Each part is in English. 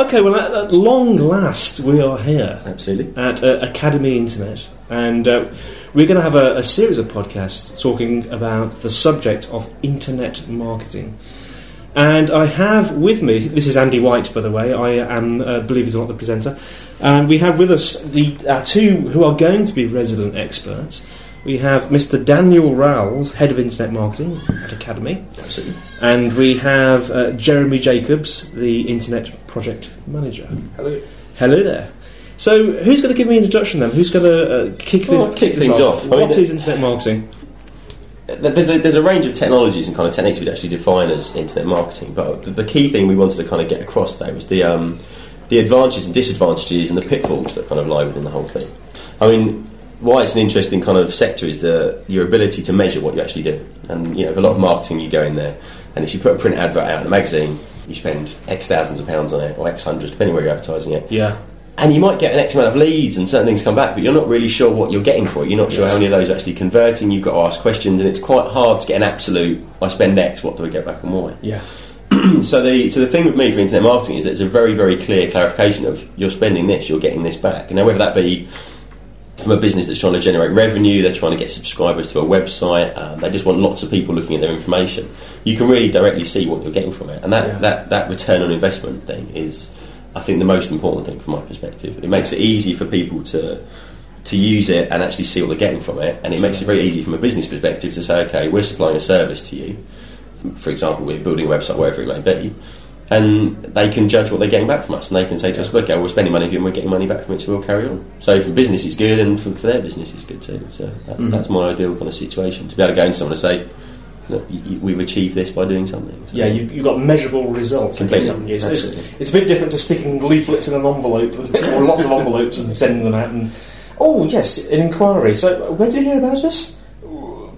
Okay, well, at, at long last, we are here Absolutely. at uh, Academy Internet, and uh, we're going to have a, a series of podcasts talking about the subject of internet marketing. And I have with me, this is Andy White, by the way, I am, uh, believe it or not, the presenter, and we have with us the uh, two who are going to be resident experts. We have Mr. Daniel Rowles, Head of Internet Marketing at Academy. Absolutely. And we have uh, Jeremy Jacobs, the Internet Project Manager. Hello. Hello there. So, who's going to give me an introduction then? Who's going to uh, kick Well, this kick this things off. I mean, What the- is internet marketing? There's a, there's a range of technologies and kind of techniques we'd actually define as internet marketing, but the, the key thing we wanted to kind of get across there was the um, the advantages and disadvantages and the pitfalls that kind of lie within the whole thing. I mean, why it's an interesting kind of sector is the your ability to measure what you actually do. And you know, with a lot of marketing, you go in there, and if you put a print advert out in a magazine, you spend X thousands of pounds on it, or X hundreds, depending where you're advertising it. Yeah. And you might get an X amount of leads and certain things come back, but you're not really sure what you're getting for it. You're not sure how many of those are actually converting. You've got to ask questions, and it's quite hard to get an absolute. I spend X. What do I get back and why? Yeah. So the so the thing with me for internet marketing is that it's a very very clear clarification of you're spending this, you're getting this back. Now whether that be from a business that's trying to generate revenue, they're trying to get subscribers to a website, um, they just want lots of people looking at their information. You can really directly see what you're getting from it, and that, Yeah. that, that return on investment thing is, I think, the most important thing from my perspective. It makes it easy for people to to use it and actually see what they're getting from it, and it makes it very easy from a business perspective to say, okay, we're supplying a service to you. For example, we're building a website, wherever it may be, and they can judge what they're getting back from us, and they can say to us, "Okay, we're spending money for you, and we're getting money back from it, so we'll carry on." So for business, it's good, and for, for their business, it's good too. So that, Mm-hmm. that's my ideal kind of situation to be able to go into someone and say, Look, y y- "We've achieved this by doing something." So- Yeah, you, you've got measurable results. Completely. haven't it's, it's a bit different to sticking leaflets in an envelope or lots of envelopes and sending them out. And oh yes, an inquiry. So where did you hear about us?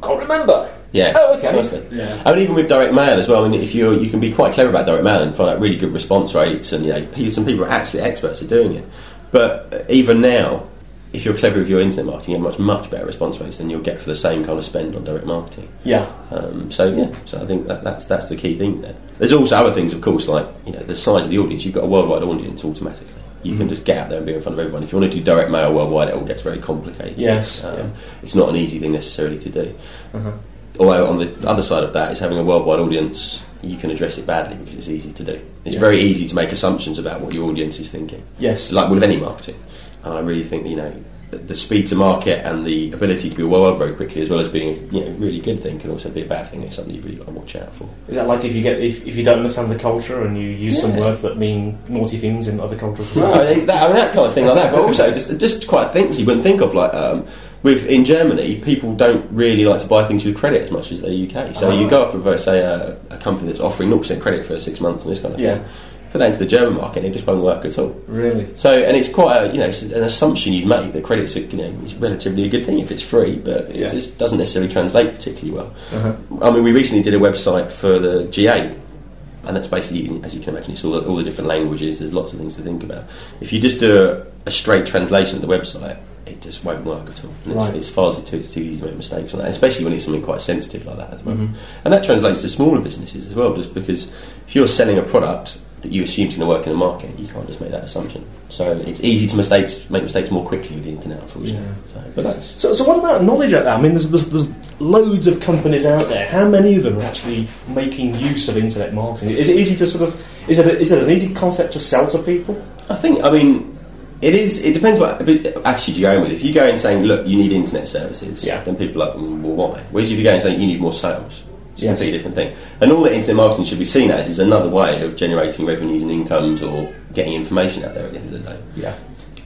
Can't remember. Yeah. Oh, okay. precisely. Yeah. I mean, even with direct mail as well. I mean, if you you can be quite clever about direct mail and find out really good response rates, and you know, some people are actually experts at doing it. But uh, even now, if you're clever with your internet marketing, you have much much better response rates than you'll get for the same kind of spend on direct marketing. Yeah. Um, so yeah, so I think that, that's that's the key thing there. There's also other things, of course, like you know the size of the audience. You've got a worldwide audience automatically. You Mm-hmm. can just get out there and be in front of everyone. If you want to do direct mail worldwide, it all gets very complicated. Yes, um, yeah. it's not an easy thing necessarily to do. Uh-huh. Although on the other side of that is having a worldwide audience, you can address it badly because it's easy to do. It's Yeah. very easy to make assumptions about what your audience is thinking. Yes. like with any marketing. And I really think you know the, speed to market and the ability to be worldwide very quickly, as well as being a you know really good thing, can also be a bad thing. It's something you've really got to watch out for. Is that like if you get if, if you don't understand the culture and you use some words that mean naughty things in other cultures? No, that, I mean, that kind of thing like that. But also, just just quite things you wouldn't think of. Like um, with in Germany, people don't really like to buy things with credit as much as the UK. So you go off with, uh, say, a, a company that's offering 0% credit for six months and this kind of Yeah. thing. Put that into the German market, and it just won't work at all. Really? So, and it's quite a, you know, it's an assumption you'd make that credit's, a, you know, is relatively a good thing if it's free, but it Yeah. just doesn't necessarily translate particularly well. Uh-huh. I mean, we recently did a website for the G8, and that's basically, as you can imagine, it's all the, all the different languages. There's lots of things to think about. If you just do a, a straight translation of the website, it just won't work at all. And Right. it's, it's far too, too easy to make mistakes on that, especially when it's something quite sensitive like that as well. Mm-hmm. And that translates to smaller businesses as well, just because if you're selling a product that you assume is going to work in the market, you can't just make that assumption. So it's easy to mistakes make mistakes more quickly with the internet, unfortunately. Yeah. So, but that's So, so what about knowledge out there? I mean, there's, there's, there's loads of companies out there. How many of them are actually making use of internet marketing? Is it easy to sort of is it a, is it an easy concept to sell to people? I think, I mean, it is. It depends what attitude you're going with. If you go in saying, "Look, you need internet services," Yeah. then people are like, "Mm, "Well, why?" Whereas if you go in saying, "You need more sales," it's a Yes. completely different thing. And all that internet marketing should be seen as is another way of generating revenues and incomes or getting information out there at the end of the day. Yeah.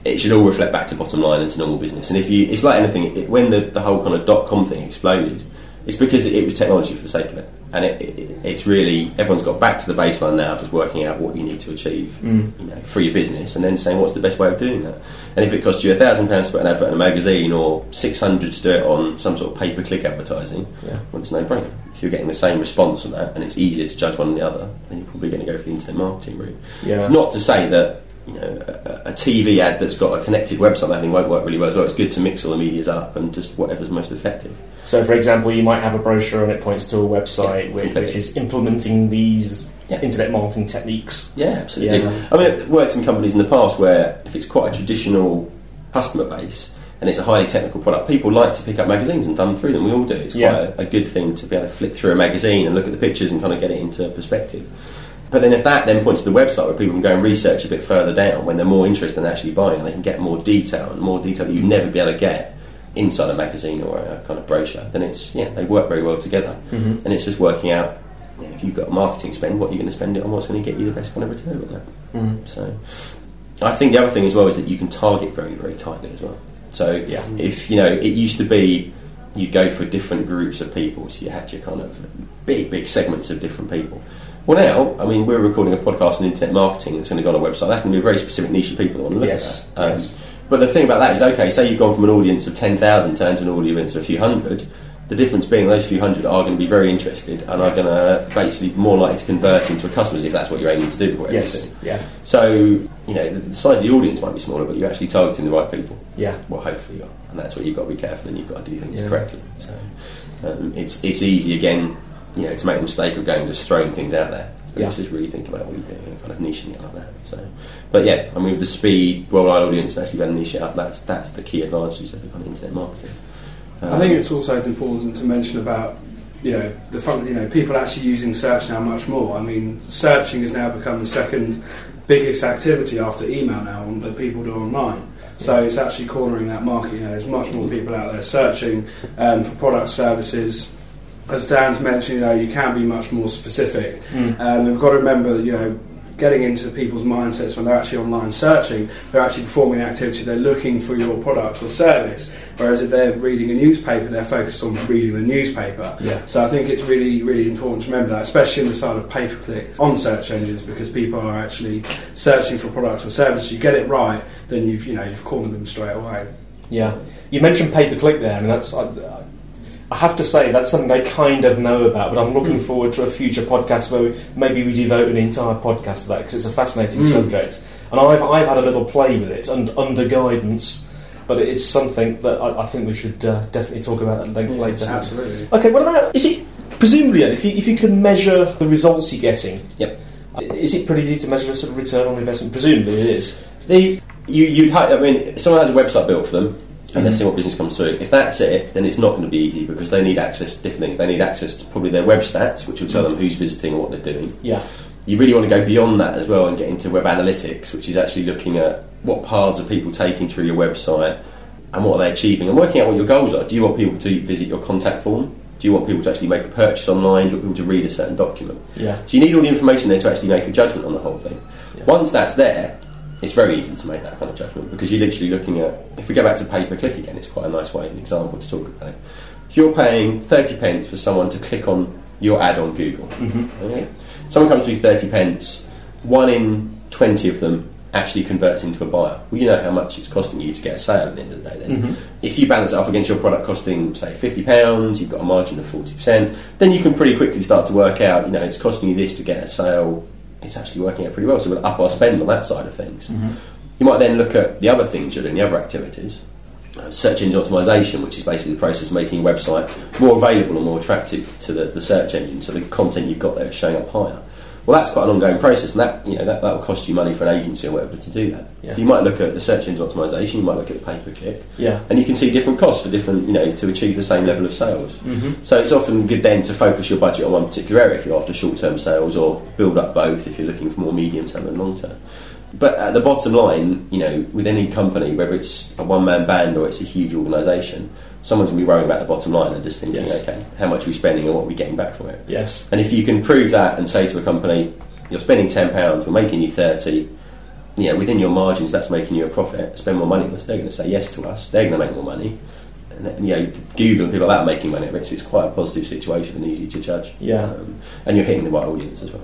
It should all reflect back to bottom line and to normal business. And if you, it's like anything. It, when the, the whole kind of dot com thing exploded, it's because it, was technology for the sake of it. And it, it, it's really everyone's got back to the baseline now, just working out what you need to achieve, mm. you know, for your business, and then saying what's the best way of doing that. And if it costs you a thousand pounds to put an advert in a magazine, or six hundred to do it on some sort of pay per click advertising, Yeah. well, it's no brainer. If you're getting the same response from that, and it's easier to judge one than the other, then you're probably going to go for the internet marketing route. Yeah. Not to say that you know a, a TV ad that's got a connected website, I think won't work really well as well. It's good to mix all the medias up and just whatever's most effective. So, for example, you might have a brochure and it points to a website Yeah, which, which is implementing these Yeah. internet marketing techniques. Yeah, absolutely. Yeah. I mean, it worked in companies in the past where if it's quite a traditional customer base and it's a highly technical product, people like to pick up magazines and thumb through them. We all do. It's quite a, a good thing to be able to flick through a magazine and look at the pictures and kind of get it into perspective. But then if that then points to the website where people can go and research a bit further down when they're more interested in actually buying, and they can get more detail and more detail that you'd never be able to get inside a magazine or a kind of brochure, then it's, yeah, they work very well together. Mm-hmm. And it's just working out, you know, if you've got a marketing spend, what are you're going to spend it on, what's going to get you the best kind of return on that. Mm-hmm. So, I think the other thing as well is that you can target very, very tightly as well. So, Yeah. if you know, it used to be you go for different groups of people, so you had your kind of big, big segments of different people. Well, now, I mean, we're recording a podcast on internet marketing that's going to go on a website. That's going to be a very specific niche of people that want to look Yes, at that. Um, yes. But the thing about that is, okay, say you've gone from an audience of 10,000 down to an audience of a few hundred, the difference being those few hundred are going to be very interested and are going to basically more likely to convert into customers if that's what you're aiming to do. Yes. Yeah. So, you know, the the size of the audience might be smaller, but you're actually targeting the right people. Yeah. Well, hopefully you are. And that's what you've got to be careful and you've got to do things Yeah. correctly. So, um, it's, it's easy, again, you know, to make the mistake of going just throwing things out there. Yeah. just really think about what you're doing and kind of niching it like that. So, but yeah, I mean, with the speed, worldwide audience, actually able to niche it up, that's, that's the key advantages of the kind of internet marketing. I think it's also important to mention about you know the front, you know people actually using search now much more. I mean, searching has now become the second biggest activity after email now on, that people do online. So it's actually cornering that market. You know, there's much more people out there searching um, for product services. As Dan's mentioned, you know, you can be much more specific. Um, we've got to remember, that, you know, getting into people's mindsets when they're actually online searching, they're actually performing an activity, they're looking for your product or service. Whereas if they're reading a newspaper, they're focused on reading the newspaper. Yeah. So I think it's really, really important to remember that, especially in the side of pay per click on search engines, because people are actually searching for products or services. You get it right, then you've, you know, you've cornered them straight away. Yeah, you mentioned pay per click there. I mean, that's I, I have to say that's something I kind of know about, but I'm looking forward to a future podcast where we, maybe we devote an entire podcast to that because it's a fascinating subject. And I've I've had a little play with it and under guidance, but it's something that I, I think we should uh, definitely talk about at length later. Absolutely. Okay, what about is it presumably if you if you can measure the results you're getting, Yep. is it pretty easy to measure a sort of return on investment? Presumably it is. The you you'd ha- I mean, someone has a website built for them and they're seeing what business comes through. If that's it, then it's not going to be easy because they need access to different things. They need access to probably their web stats, which will tell them who's visiting and what they're doing. Yeah. You really want to go beyond that as well and get into web analytics, which is actually looking at what paths are people taking through your website and what are they achieving and working out what your goals are. Do you want people to visit your contact form? Do you want people to actually make a purchase online? Do you want people to read a certain document? Yeah. So you need all the information there to actually make a judgment on the whole thing. Once that's there, it's very easy to make that kind of judgment because you're literally looking at. If we go back to pay per click again, it's quite a nice way, an example to talk about. it. If you're paying thirty pence for someone to click on your ad on Google, mm-hmm. okay? someone comes with thirty pence, one in twenty of them actually converts into a buyer. Well, you know how much it's costing you to get a sale at the end of the day. Then, mm-hmm. if you balance it off against your product costing, say, fifty pounds, you've got a margin of forty percent. Then you can pretty quickly start to work out. You know, it's costing you this to get a sale. It's actually working out pretty well. So we'll up our spend on that side of things. You might then look at the other things you're doing, the other activities. Uh, search engine optimization, which is basically the process of making a website more available and more attractive to the, the search engine, so the content you've got there is showing up higher. Well, that's quite an ongoing process, and that you know that that will cost you money for an agency or whatever to do that. Yeah. So you might look at the search engine optimization, you might look at the pay per click, Yeah. and you can see different costs for different you know to achieve the same level of sales. Mm-hmm. So it's often good then to focus your budget on one particular area if you're after short term sales, or build up both if you're looking for more medium term and long term. But at the bottom line, you know, with any company, whether it's a one man band or it's a huge organisation, someone's going to be worrying about the bottom line and just thinking, Yes. okay, how much are we spending and what are we getting back from it? Yes. And if you can prove that and say to a company, you're spending ten pounds, we're making you thirty, know, within your margins, that's making you a profit. Spend more money with us. They're going to say yes to us. They're going to make more money. And then, you know, Google and people like that are making money. So it's quite a positive situation and easy to judge. Yeah. Um, and you're hitting the right audience as well.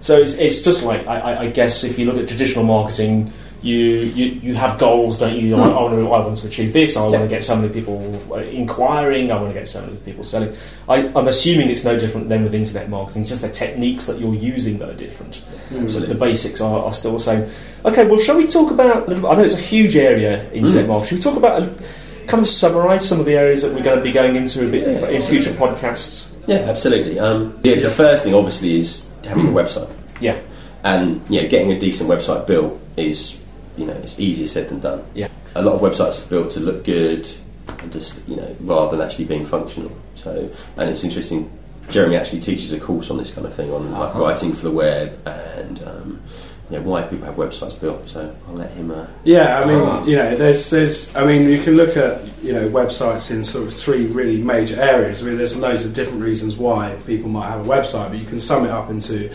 So it's, it's just like I- I guess if you look at traditional marketing, you you, you have goals, don't you? I, I, want to, I want to achieve this. I want to get so many people uh, inquiring. I want to get so many people selling. I, I'm assuming it's no different than with internet marketing. It's just the techniques that you're using that are different. So the basics are, are still the same. Okay, well, shall we talk about? I know it's a huge area, internet marketing. Shall we talk about? A, kind of summarise some of the areas that we're going to be going into a bit in future podcasts. Yeah, absolutely. Um, the, the first thing, obviously, is having a website. Yeah, And yeah, getting a decent website built is, you know, it's easier said than done. yeah, A lot of websites are built to look good and just, you know, rather than actually being functional. So, and it's interesting. Jeremy actually teaches a course on this kind of thing, on Uh-huh. writing for the web and um, you know, why people have websites built. So I'll let him. Uh, Yeah, I mean, Ah. you know, there's, there's, I mean, you can look at, you know, websites in sort of three really major areas. I mean, there's loads of different reasons why people might have a website, but you can sum it up into,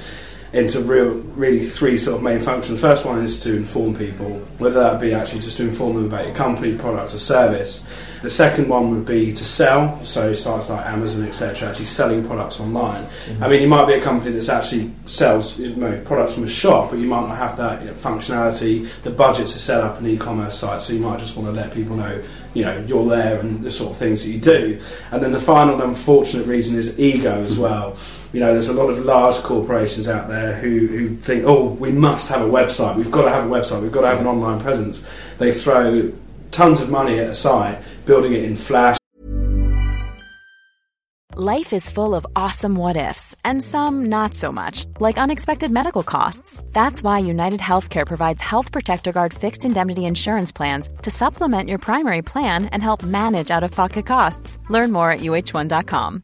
into real, really three sort of main functions. First one is to inform people, whether that be actually just to inform them about your company, product, or service. The second one would be to sell, so sites like Amazon, etc., actually selling products online. Mm-hmm. I mean, you might be a company that's actually sells you know, products from a shop, but you might not have that you know, functionality, the budget to set up an e-commerce site. So you might just want to let people know, you know, you're there and the sort of things that you do. And then the final unfortunate reason is ego as well. You know, there's a lot of large corporations out there who, who think, oh, we must have a website. We've got to have a website. We've got to have an online presence. They throw tons of money at a site, building it in Flash. Life is full of awesome what ifs, and some not so much, like unexpected medical costs. That's why United Healthcare provides Health Protector Guard fixed indemnity insurance plans to supplement your primary plan and help manage out of pocket costs. Learn more at uh1.com.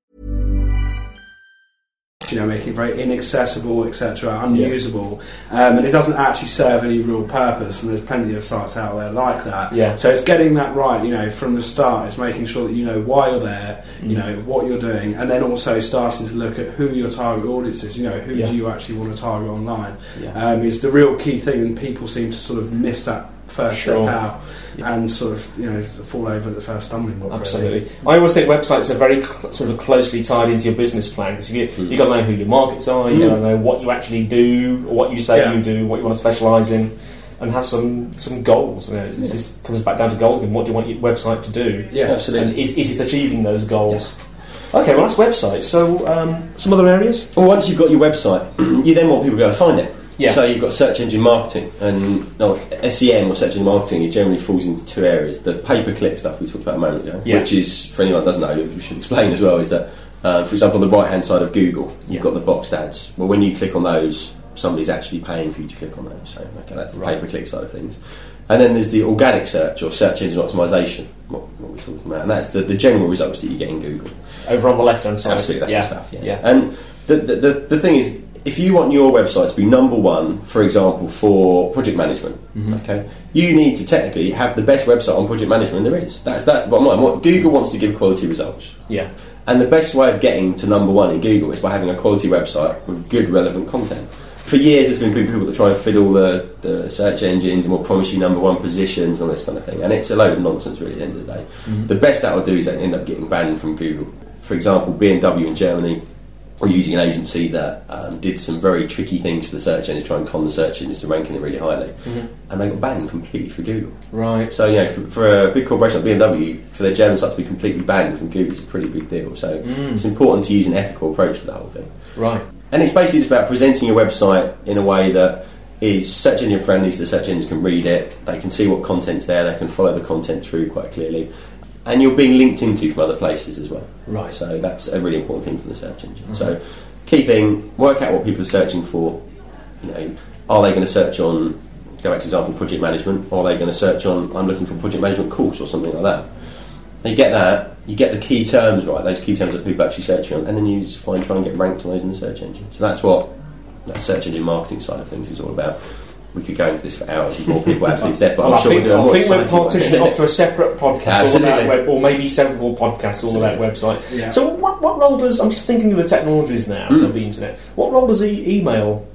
You know, making it very inaccessible, etc., unusable, um, and it doesn't actually serve any real purpose. And there's plenty of sites out there like that. Yeah. So it's getting that right, you know, from the start. It's making sure that you know why you're there, you Mm. know what you're doing, and then also starting to look at who your target audience is. You know, who Yeah. do you actually want to target online? Yeah. Um, is the real key thing, and people seem to sort of miss that first Sure. step out. And sort of, you know, fall over at the first stumbling block. really. Absolutely. I always think websites are very cl- sort of closely tied into your business plan because you Hmm. you got to know who your markets are, you got to know what you actually do, or what you say Yeah. you do, what you want to specialise in, and have some some goals. You know, it's- it's- this comes back down to goals. again. What do you want your website to do? Yeah, absolutely. And is, is it achieving those goals? Okay, well that's websites. So um, some other areas. Well, once you've got your website, you then want people to be able to find it. Yeah. So you've got search engine marketing, and no, SEM or search engine marketing, it generally falls into two areas. The pay-per-click stuff we talked about a moment ago, Yeah. which is, for anyone that doesn't know, we should explain as well, is that, uh, for example, on the right-hand side of Google, you've Yeah. got the boxed ads. Well, when you click on those, somebody's actually paying for you to click on those. So, okay, that's the Right. pay-per-click side of things. And then there's the organic search or search engine optimization, what, what we're talking about, and that's the, the general results that you get in Google. Over on the left hand side. Absolutely, that's yeah. the stuff. Yeah. yeah. And the, the, the, the thing is, if you want your website to be number one, for example, for project management, mm-hmm. okay, you need to technically have the best website on project management there is. That's that's the bottom line. What Google wants to give quality results. Yeah. And the best way of getting to number one in Google is by having a quality website with good, relevant content. For years, there's been people that try and fiddle the, the search engines and will promise you number one positions and all this kind of thing. And it's a load of nonsense, really, at the end of the day. Mm-hmm. The best that will do is end up getting banned from Google. For example, BMW in Germany were using an agency that um, did some very tricky things to the search engine to try and con the search engines to ranking it really highly. And they got banned completely for Google. Right. So, you know, for, for a big corporation like BMW, for their German site to be completely banned from Google is a pretty big deal. So it's important to use an ethical approach to that whole thing. Right. And it's basically just about presenting your website in a way that is search engine friendly so the search engines can read it, they can see what content's there, they can follow the content through quite clearly. And you're being linked into from other places as well. Right. So that's a really important thing for the search engine. Mm-hmm. So key thing, work out what people are searching for. You know, are they going to search on go back to example project management, or are they going to search on I'm looking for a project management course or something like that? You get that, you get the key terms right, those key terms that people are actually searching on, and then you just find try and get ranked on those in the search engine. So that's what that search engine marketing side of things is all about. We could go into this for hours and more people absolutely depth, but Well, I'm sure think, we're doing I more think we're partitioning off to a separate podcast, all about web, or maybe several podcasts all about website. Yeah. So, what, what role does I'm just thinking of the technologies now Hmm. of the internet? What role does e- email?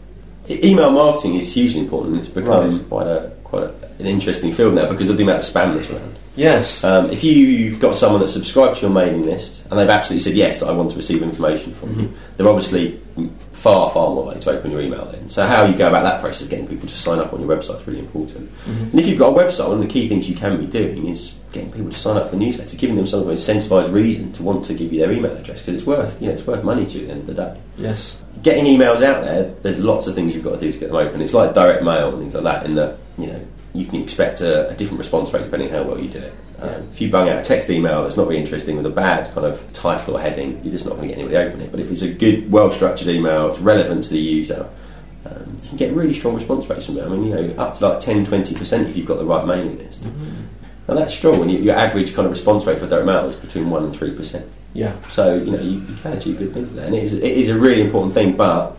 E- Email marketing is hugely important. It's become Right. quite a quite a, an interesting field now because of the amount of spam that's around. Yes. Um, if you've got someone that's subscribed to your mailing list and they've absolutely said yes, I want to receive information from you, Mm-hmm. they're obviously far far more likely to open your email then. So how you go about that process of getting people to sign up on your website is really important. Mm-hmm. And if you've got a website, one of the key things you can be doing is getting people to sign up for the newsletter, giving them some of an incentivised reason to want to give you their email address because it's worth you know it's worth money to you at the end of the day yes. getting emails out there, there's lots of things you've got to do to get them open. It's like direct mail and things like that, in that you know you can expect a, a different response rate depending how well you do it. Um, if you bung out a text email that's not very interesting with a bad kind of title or heading, you're just not going to get anybody open it. But if it's a good, well-structured email, it's relevant to the user, um, you can get really strong response rates from it. I mean, you know, up to like 10, 20% if you've got the right mailing list. Now that's strong. When you, your average kind of response rate for direct mail is between one and three percent. Yeah. So you know you, you can achieve good things there, and it is, it is a really important thing. But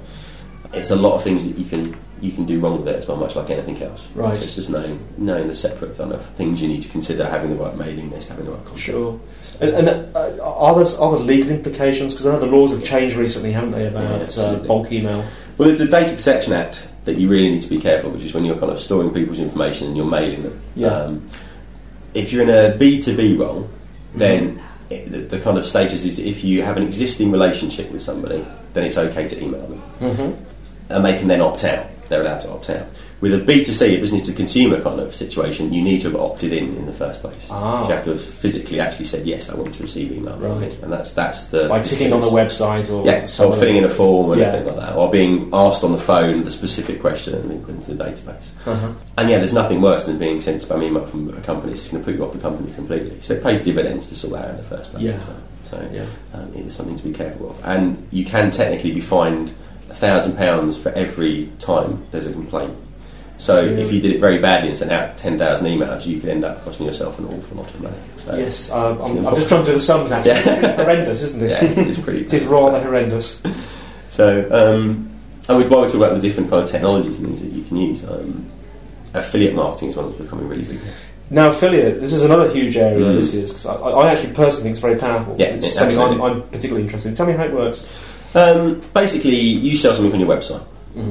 it's a lot of things that you can you can do wrong with it as well, much like anything else. Right. So it's just knowing knowing the separate kind of things you need to consider, having the right mailing list, having the right content. Sure. And, and uh, are there are there legal implications? Because I know the laws have changed recently, haven't they, Yeah, about uh, bulk email? Well, there's the Data Protection Act that you really need to be careful, with which is when you're kind of storing people's information and you're mailing them. Yeah. Um, if you're in a B2B role, then it, the, the kind of status is if you have an existing relationship with somebody, then it's okay to email them. Mm-hmm. And they can then opt out. They're allowed to opt out. With a B2C, a business to consumer kind of situation, you need to have opted in in the first place. Ah. So you have to have physically actually said, yes, I want to receive email Right. And that's, that's the... By ticking on the website or Yeah, something. filling in a form or Yeah. anything like that, or being asked on the phone the specific question and linked into the database. Uh-huh. And yeah, there's nothing worse than being sent spam email from a company. It's going to put you off the company completely. So it pays dividends to sort that out in the first place. Yeah. So Yeah. um, it is something to be careful of. And you can technically be fined a thousand pounds for every time there's a complaint. So Yeah. if you did it very badly and sent out ten thousand emails, you could end up costing yourself an awful lot of money. So Yes, uh, I'm, I'm just trying to do the sums actually. Yeah. It's horrendous, isn't it? Yeah, it is pretty it is rather horrendous. So, um, and with- while we talk about the different kind of technologies and things that you can use, um, affiliate marketing is one that's becoming really big. Now, affiliate, this is another huge area, Mm. this is, because I, I actually personally think it's very powerful. Yeah, it's something I'm. I'm particularly interested in. Tell me how it works. Um, basically, you sell something on your website,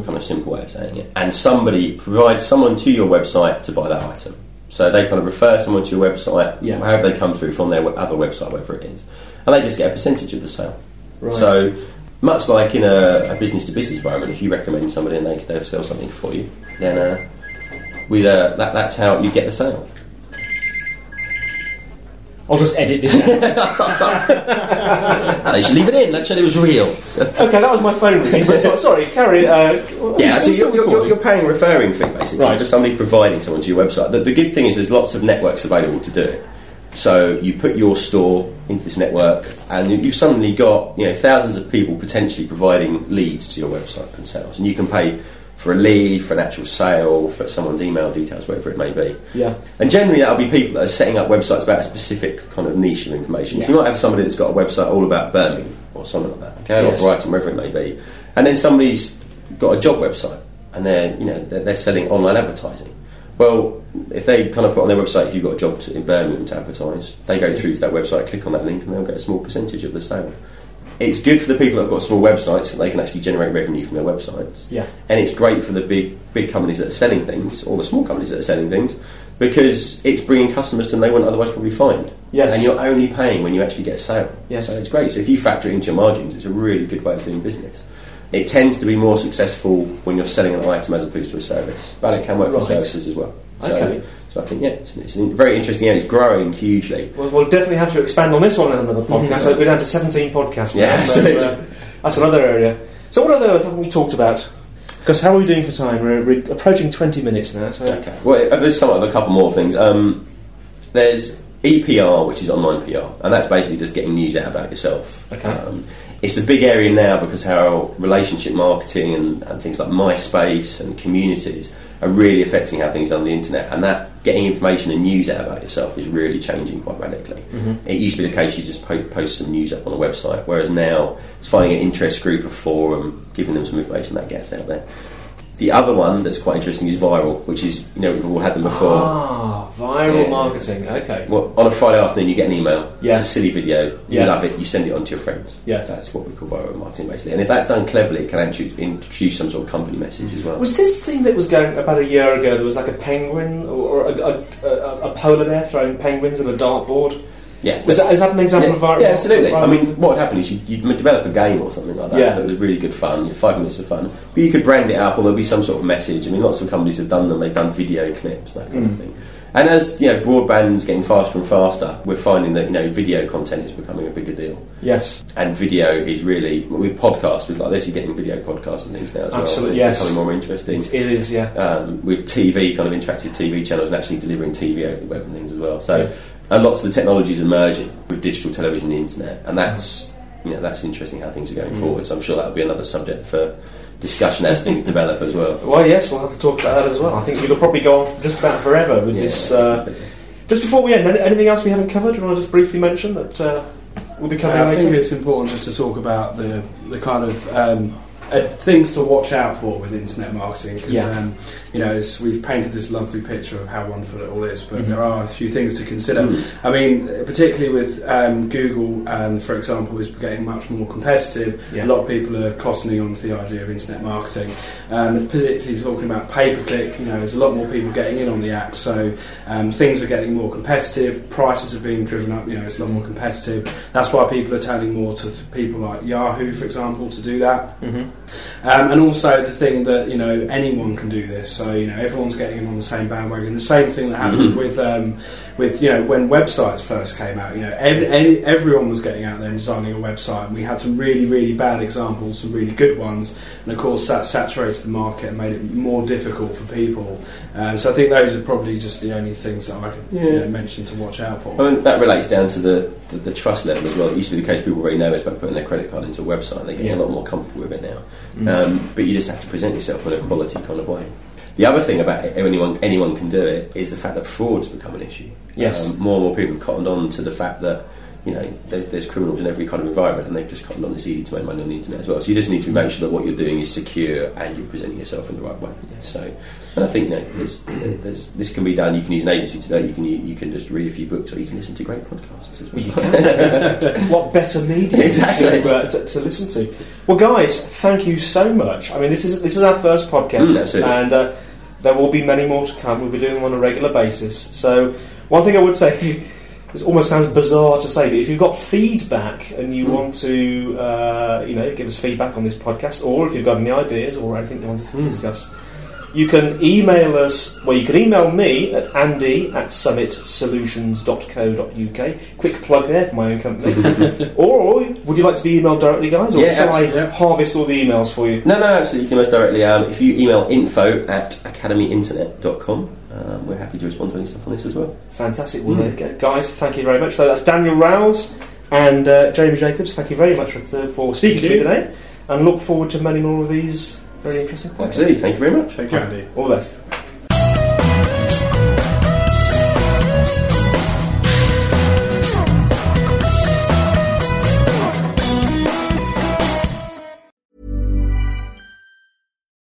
kind of simple way of saying it, and somebody provides someone to your website to buy that item. So they kind of refer someone to your website, Yeah. however they come through from their other website, whatever it is, and they just get a percentage of the sale. Right. So, much like in a, a business-to-business environment, if you recommend somebody and they they'll sell something for you, then uh, we'd, uh, that, that's how you get the sale. I'll just edit this out. they should leave it in. That said it was real. okay, that was my phone ringing. so- sorry, carry. Uh, Yeah, so you still you're, you're, you're paying a referring fee basically Right. for somebody providing someone to your website. The, the good thing is there's lots of networks available to do it. So you put your store into this network, and you- you've suddenly got you know thousands of people potentially providing leads to your website and sales, and you can pay for a lead, for an actual sale, for someone's email details, whatever it may be. Yeah. And generally, that'll be people that are setting up websites about a specific kind of niche of information. So you might have somebody that's got a website all about Birmingham or something like that, okay, Yes. or Brighton, wherever it may be. And then somebody's got a job website and they're you know they're, they're selling online advertising. Well, if they kind of put on their website, if you've got a job to, in Birmingham to advertise, they go through to that website, click on that link, and they'll get a small percentage of the sale. It's good for the people that have got small websites, so they can actually generate revenue from their websites. Yeah. And it's great for the big big companies that are selling things, or the small companies that are selling things, because it's bringing customers to them they wouldn't otherwise probably find. Yes. And you're only paying when you actually get a sale. Yes. So it's great. So if you factor it into your margins, it's a really good way of doing business. It tends to be more successful when you're selling an item as opposed to a service, but it can work for services as well. So, Okay. So I think yeah, it's, it's a very interesting area. It's growing hugely. Well, we'll definitely have to expand on this one in another podcast. So we're down to 17 podcasts now. Yeah, so, absolutely. uh, that's another area. So what other haven't we talked about? Because how are we doing for time? We're, we're approaching 20 minutes now. So Okay. Well, there's some a couple more things. Um, there's EPR, which is online PR, and that's basically just getting news out about yourself. Okay. Um, it's a big area now because how relationship marketing and, and things like MySpace and communities are really affecting how things are on the internet, and that getting information and news out about yourself is really changing quite radically. Mm-hmm. It used to be the case you just po- post some news up on a website, whereas now it's finding an interest group, a forum, giving them some information that gets out there. The other one that's quite interesting is viral, which is you know we've all had them before. Ah, viral Yeah. marketing. Okay. Well, on a Friday afternoon, you get an email. Yeah. It's a silly video. You Yeah. love it. You send it on to your friends. Yeah. That's what we call viral marketing, basically. And if that's done cleverly, it can actually introduce some sort of company message as well. Was this thing that was going about a year ago? There was like a penguin or, or a, a, a, a polar bear throwing penguins at a dartboard. Yeah. Was that, is that an example yeah, of viral? yeah, absolutely. I mean, what would happen is you, you'd develop a game or something like that Yeah. that was really good fun, five minutes of fun. But you could brand it up, or there'll be some sort of message. I mean, lots of companies have done them. They've done video clips, that kind Mm. of thing. And as you know, broadband's getting faster and faster, we're finding that you know video content is becoming a bigger deal. yes. And video is really with podcasts with like this, you're getting video podcasts and things now as well. Absolutely, it's yes. becoming more interesting. It it is, yeah. Um, with TV, kind of interactive TV channels, and actually delivering TV over the web and things as well. So, Yeah. And lots of the technologies emerging with digital television, and the internet, and that's you know that's interesting how things are going Mm. forward. So I'm sure that'll be another subject for discussion as things develop as well. Well, yes, we'll have to talk about that as well. I think we could probably go on just about forever with this. Uh, just before we end, anything else we haven't covered? Do you want to just briefly mention that uh, we'll be covering I think it's important just to talk about the the kind of um, uh, things to watch out for with internet marketing because Yeah. um, you know it's, we've painted this lovely picture of how wonderful it all is, but Mhm. there are a few things to consider. Mm. I mean, particularly with um, Google, um, for example, is getting much more competitive. Yeah. A lot of people are cottoning onto the idea of internet marketing, um, particularly talking about pay per click. You know, there's a lot more people getting in on the app, so um, things are getting more competitive. Prices are being driven up. You know, it's a lot more competitive. That's why people are turning more to th- people like Yahoo, for example, to do that. Mhm. Um, and also the thing that you know anyone can do this, so you know everyone's getting in on the same bandwagon. The same thing that happened Mhm. with um, with you know when websites first came out. You know every, any, everyone was getting out there and designing a website, and we had some really really bad examples, some really good ones, and of course that saturated the market and made it more difficult for people. Um, so I think those are probably just the only things that I could you know, mention to watch out for. I mean, that relates down to the, the, the trust level as well. It used to be the case people already know is by putting their credit card into a website. and They're getting Yeah. a lot more comfortable with it now. Mm. Um, but you just have to present yourself in a quality kind of way. The other thing about it, anyone anyone can do it is the fact that fraud's become an issue. Yes. Um, more and more people have cottoned on to the fact that you know there's, there's criminals in every kind of environment, and they've just cottoned on. It's easy to make money on the internet as well. So you just need to make sure that what you're doing is secure and you're presenting yourself in the right way. So, and I think you know, there's, there's, this can be done. You can use an agency to do it. You can you can just read a few books, or you can listen to great podcasts as well. You what better medium Exactly. to, uh, to, to listen to? Well, guys, thank you so much. I mean, this is this is our first podcast, Mm, and uh, there will be many more to come. We'll be doing them on a regular basis. So, one thing I would say, this almost sounds bizarre to say, but if you've got feedback and you Mm. want to, uh, you know, give us feedback on this podcast, or if you've got any ideas or anything you want us to Mm. discuss. You can email us, well, you can email me at andy at summitsolutions.co.uk. Quick plug there for my own company. or would you like to be emailed directly, guys? Or Yeah, shall I absolutely. harvest all the emails for you? No, no, absolutely. You can most directly. Um, if you email info at academyinternet.com, um, we're happy to respond to any stuff on this as well. Fantastic. Well, there. Guys, thank you very much. So that's Daniel Rowles and uh, Jeremy Jacobs. Thank you very much for, for speaking to me today and look forward to many more of these very interesting podcasts. Absolutely. Thank you very much. Thank you, Andy. All the best.